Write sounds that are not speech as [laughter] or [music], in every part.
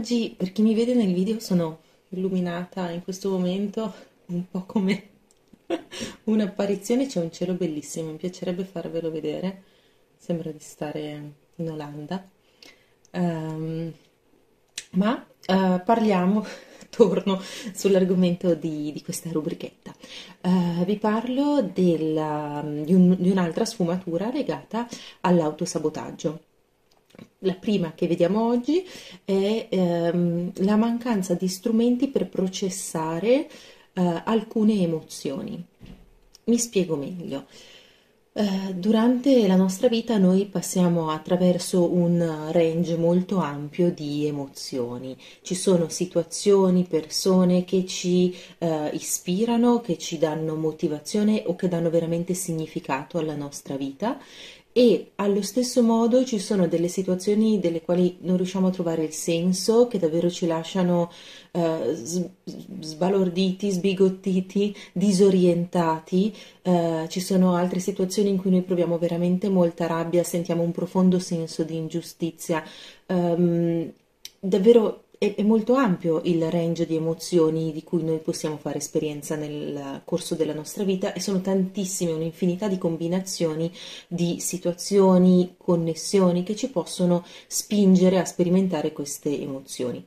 Oggi, per chi mi vede nel video, sono illuminata in questo momento un po' come [laughs] un'apparizione. C'è un cielo bellissimo, mi piacerebbe farvelo vedere. Sembra di stare in Olanda. Um, ma uh, parliamo, [laughs] torno sull'argomento di, di, questa rubrichetta. Uh, vi parlo della, di, un, di un'altra sfumatura legata all'autosabotaggio. La prima che vediamo oggi è ehm, la mancanza di strumenti per processare eh, alcune emozioni. Mi spiego meglio. Eh, durante la nostra vita noi passiamo attraverso un range molto ampio di emozioni. Ci sono situazioni, persone che ci eh, ispirano, che ci danno motivazione o che danno veramente significato alla nostra vita e allo stesso modo ci sono delle situazioni delle quali non riusciamo a trovare il senso, che davvero ci lasciano eh, sbalorditi, sbigottiti, disorientati. Eh, ci sono altre situazioni in cui noi proviamo veramente molta rabbia, sentiamo un profondo senso di ingiustizia. Um, davvero è, è, molto ampio il range di emozioni di cui noi possiamo fare esperienza nel corso della nostra vita e sono tantissime, un'infinità di combinazioni di situazioni, connessioni che ci possono spingere a sperimentare queste emozioni.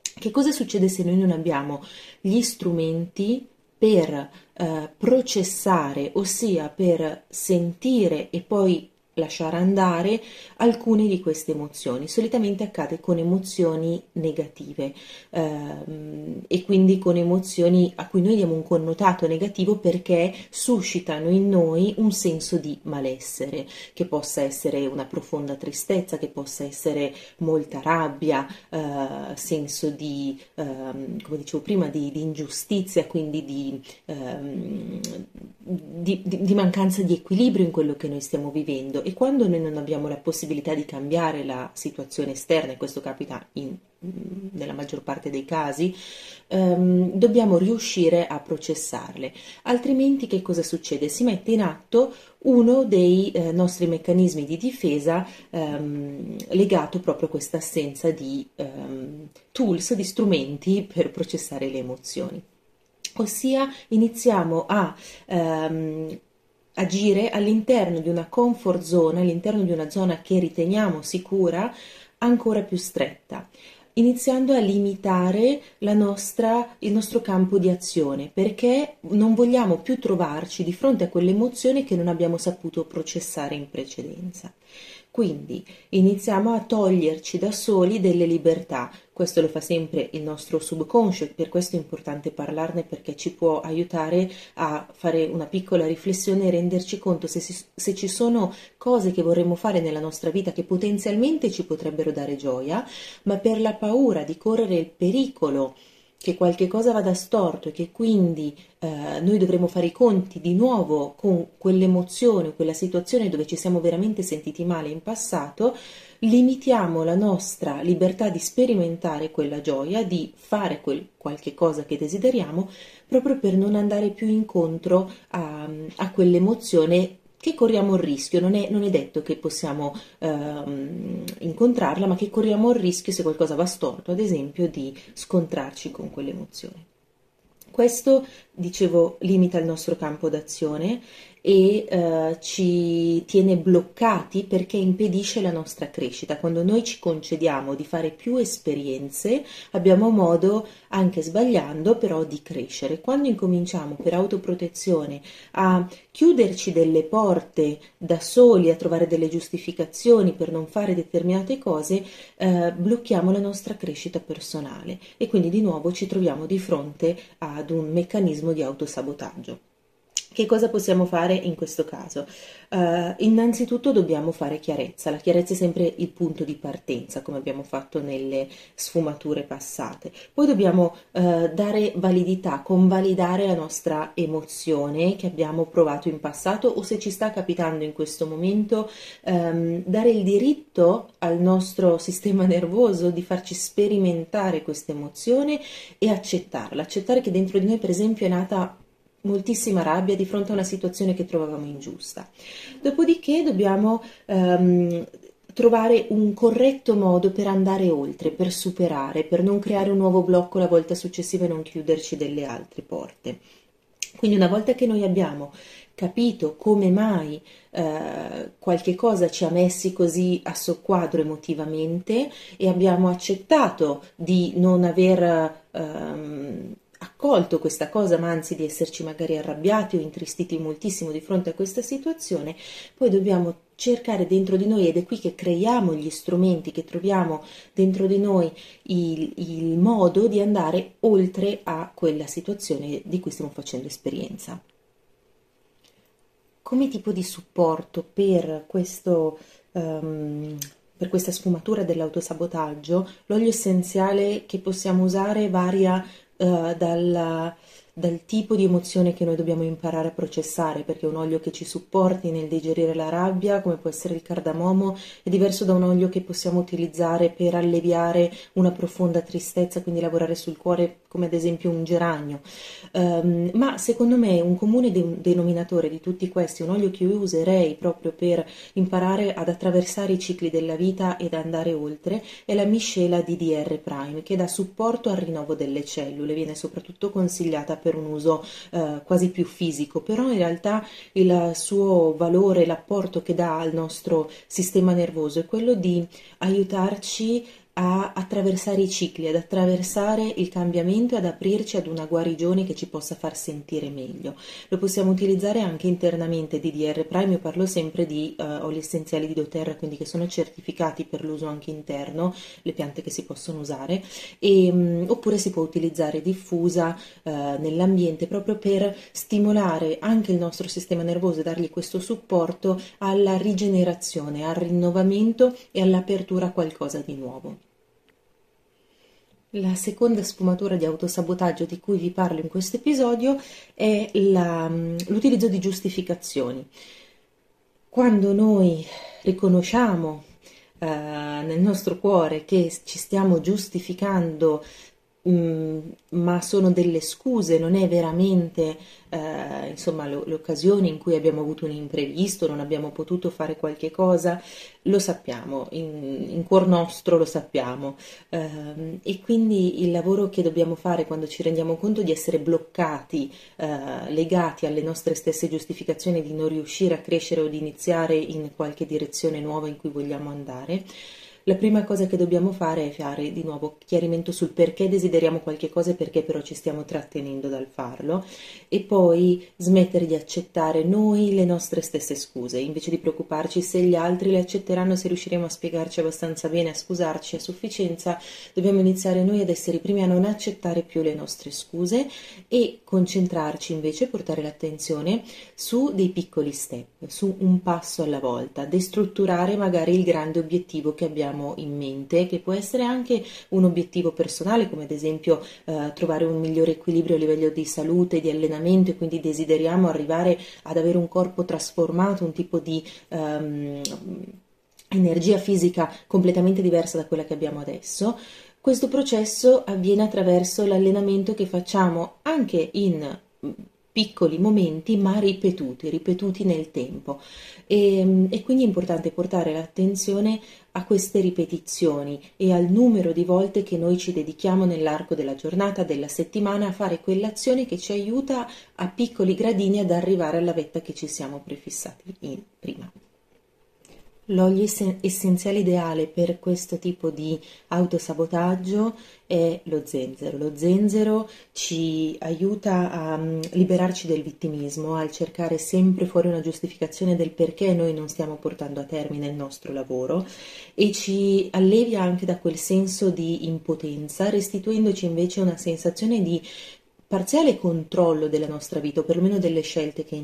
Che cosa succede se noi non abbiamo gli strumenti per eh, processare, ossia per sentire e poi lasciare andare alcune di queste emozioni. Solitamente accade con emozioni negative ehm, e quindi con emozioni a cui noi diamo un connotato negativo perché suscitano in noi un senso di malessere, che possa essere una profonda tristezza, che possa essere molta rabbia, eh, senso di, ehm, come dicevo prima, di, di ingiustizia, quindi di, ehm, di, di mancanza di equilibrio in quello che noi stiamo vivendo e quando noi non abbiamo la possibilità di cambiare la situazione esterna, e questo capita in, nella maggior parte dei casi, ehm, dobbiamo riuscire a processarle. Altrimenti che cosa succede? Si mette in atto uno dei eh, nostri meccanismi di difesa ehm, legato proprio a questa assenza di ehm, tools, di strumenti per processare le emozioni. Ossia iniziamo a ehm, agire all'interno di una comfort zone, all'interno di una zona che riteniamo sicura, ancora più stretta, iniziando a limitare nostra, il nostro campo di azione, perché non vogliamo più trovarci di fronte a quell'emozione che non abbiamo saputo processare in precedenza. Quindi iniziamo a toglierci da soli delle libertà. Questo lo fa sempre il nostro subconscio, per questo è importante parlarne perché ci può aiutare a fare una piccola riflessione e renderci conto se, se ci sono cose che vorremmo fare nella nostra vita che potenzialmente ci potrebbero dare gioia, ma per la paura di correre il pericolo che qualche cosa vada storto e che quindi eh, noi dovremo fare i conti di nuovo con quell'emozione, quella situazione dove ci siamo veramente sentiti male in passato, limitiamo la nostra libertà di sperimentare quella gioia, di fare quel qualche cosa che desideriamo, proprio per non andare più incontro a, a quell'emozione che corriamo il rischio, non è, non è detto che possiamo ehm, incontrarla, ma che corriamo il rischio se qualcosa va storto, ad esempio, di scontrarci con quell'emozione. Questo, dicevo, limita il nostro campo d'azione e eh, ci tiene bloccati perché impedisce la nostra crescita. Quando noi ci concediamo di fare più esperienze, abbiamo modo, anche sbagliando, però di crescere. Quando incominciamo per autoprotezione a chiuderci delle porte da soli, a trovare delle giustificazioni per non fare determinate cose, eh, blocchiamo la nostra crescita personale e quindi di nuovo ci troviamo di fronte ad un meccanismo di autosabotaggio. Che cosa possiamo fare in questo caso? Uh, innanzitutto dobbiamo fare chiarezza, la chiarezza è sempre il punto di partenza, come abbiamo fatto nelle sfumature passate. Poi dobbiamo uh, dare validità, convalidare la nostra emozione che abbiamo provato in passato o se ci sta capitando in questo momento, um, dare il diritto al nostro sistema nervoso di farci sperimentare questa emozione e accettarla, accettare che dentro di noi per esempio è nata moltissima rabbia di fronte a una situazione che trovavamo ingiusta. Dopodiché dobbiamo ehm, trovare un corretto modo per andare oltre, per superare, per non creare un nuovo blocco la volta successiva e non chiuderci delle altre porte. Quindi una volta che noi abbiamo capito come mai eh, qualche cosa ci ha messi così a soqquadro emotivamente e abbiamo accettato di non aver ehm, accolto questa cosa, ma anzi di esserci magari arrabbiati o intristiti moltissimo di fronte a questa situazione, poi dobbiamo cercare dentro di noi ed è qui che creiamo gli strumenti, che troviamo dentro di noi il, il modo di andare oltre a quella situazione di cui stiamo facendo esperienza. Come tipo di supporto per questo um, per questa sfumatura dell'autosabotaggio, l'olio essenziale che possiamo usare varia uh, dalla, dal tipo di emozione che noi dobbiamo imparare a processare, perché un olio che ci supporti nel digerire la rabbia, come può essere il cardamomo, è diverso da un olio che possiamo utilizzare per alleviare una profonda tristezza, quindi lavorare sul cuore, come ad esempio un geranio. Um, ma secondo me un comune de- denominatore di tutti questi, un olio che io userei proprio per imparare ad attraversare i cicli della vita ed andare oltre, è la miscela DDR Prime, che dà supporto al rinnovo delle cellule, viene soprattutto consigliata per un uso eh, quasi più fisico, però in realtà il suo valore, l'apporto che dà al nostro sistema nervoso è quello di aiutarci a attraversare i cicli, ad attraversare il cambiamento e ad aprirci ad una guarigione che ci possa far sentire meglio. Lo possiamo utilizzare anche internamente DDR Prime, io parlo sempre di uh, oli essenziali di doTERRA, quindi che sono certificati per l'uso anche interno, le piante che si possono usare, e, um, oppure si può utilizzare diffusa uh, nell'ambiente proprio per stimolare anche il nostro sistema nervoso e dargli questo supporto alla rigenerazione, al rinnovamento e all'apertura a qualcosa di nuovo. La seconda sfumatura di autosabotaggio di cui vi parlo in questo episodio è la, l'utilizzo di giustificazioni. Quando noi riconosciamo eh, nel nostro cuore che ci stiamo giustificando Mm, ma sono delle scuse, non è veramente eh, insomma lo, l'occasione in cui abbiamo avuto un imprevisto, non abbiamo potuto fare qualche cosa, lo sappiamo, in, in cuor nostro lo sappiamo. Eh, e quindi il lavoro che dobbiamo fare quando ci rendiamo conto di essere bloccati, eh, legati alle nostre stesse giustificazioni di non riuscire a crescere o di iniziare in qualche direzione nuova in cui vogliamo andare, la prima cosa che dobbiamo fare è fare di nuovo chiarimento sul perché desideriamo qualche cosa e perché però ci stiamo trattenendo dal farlo. E poi smettere di accettare noi le nostre stesse scuse, invece di preoccuparci se gli altri le accetteranno, se riusciremo a spiegarci abbastanza bene, a scusarci a sufficienza, dobbiamo iniziare noi ad essere i primi a non accettare più le nostre scuse e concentrarci invece, portare l'attenzione su dei piccoli step, su un passo alla volta, destrutturare magari il grande obiettivo che abbiamo abbiamo in mente, che può essere anche un obiettivo personale, come ad esempio eh, trovare un migliore equilibrio a livello di salute, di allenamento e quindi desideriamo arrivare ad avere un corpo trasformato, un tipo di um, energia fisica completamente diversa da quella che abbiamo adesso. Questo processo avviene attraverso l'allenamento che facciamo anche in piccoli momenti ma ripetuti, ripetuti nel tempo e, e, quindi è importante portare l'attenzione a queste ripetizioni e al numero di volte che noi ci dedichiamo nell'arco della giornata, della settimana a fare quell'azione che ci aiuta a piccoli gradini ad arrivare alla vetta che ci siamo prefissati prima. L'olio essenziale ideale per questo tipo di autosabotaggio è lo zenzero. Lo zenzero ci aiuta a mm, liberarci del vittimismo, al cercare sempre fuori una giustificazione del perché noi non stiamo portando a termine il nostro lavoro e ci allevia anche da quel senso di impotenza, restituendoci invece una sensazione di parziale controllo della nostra vita, o perlomeno delle scelte che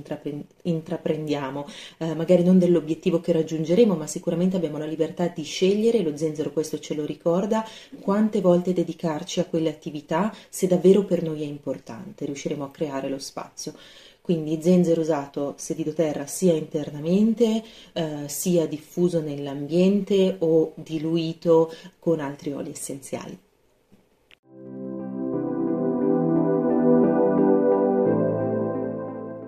intraprendiamo, eh, magari non dell'obiettivo che raggiungeremo, ma sicuramente abbiamo la libertà di scegliere, lo zenzero questo ce lo ricorda, quante volte dedicarci a quelle attività se davvero per noi è importante, riusciremo a creare lo spazio. Quindi zenzero usato sedidoterra sia internamente, eh, sia diffuso nell'ambiente o diluito con altri oli essenziali.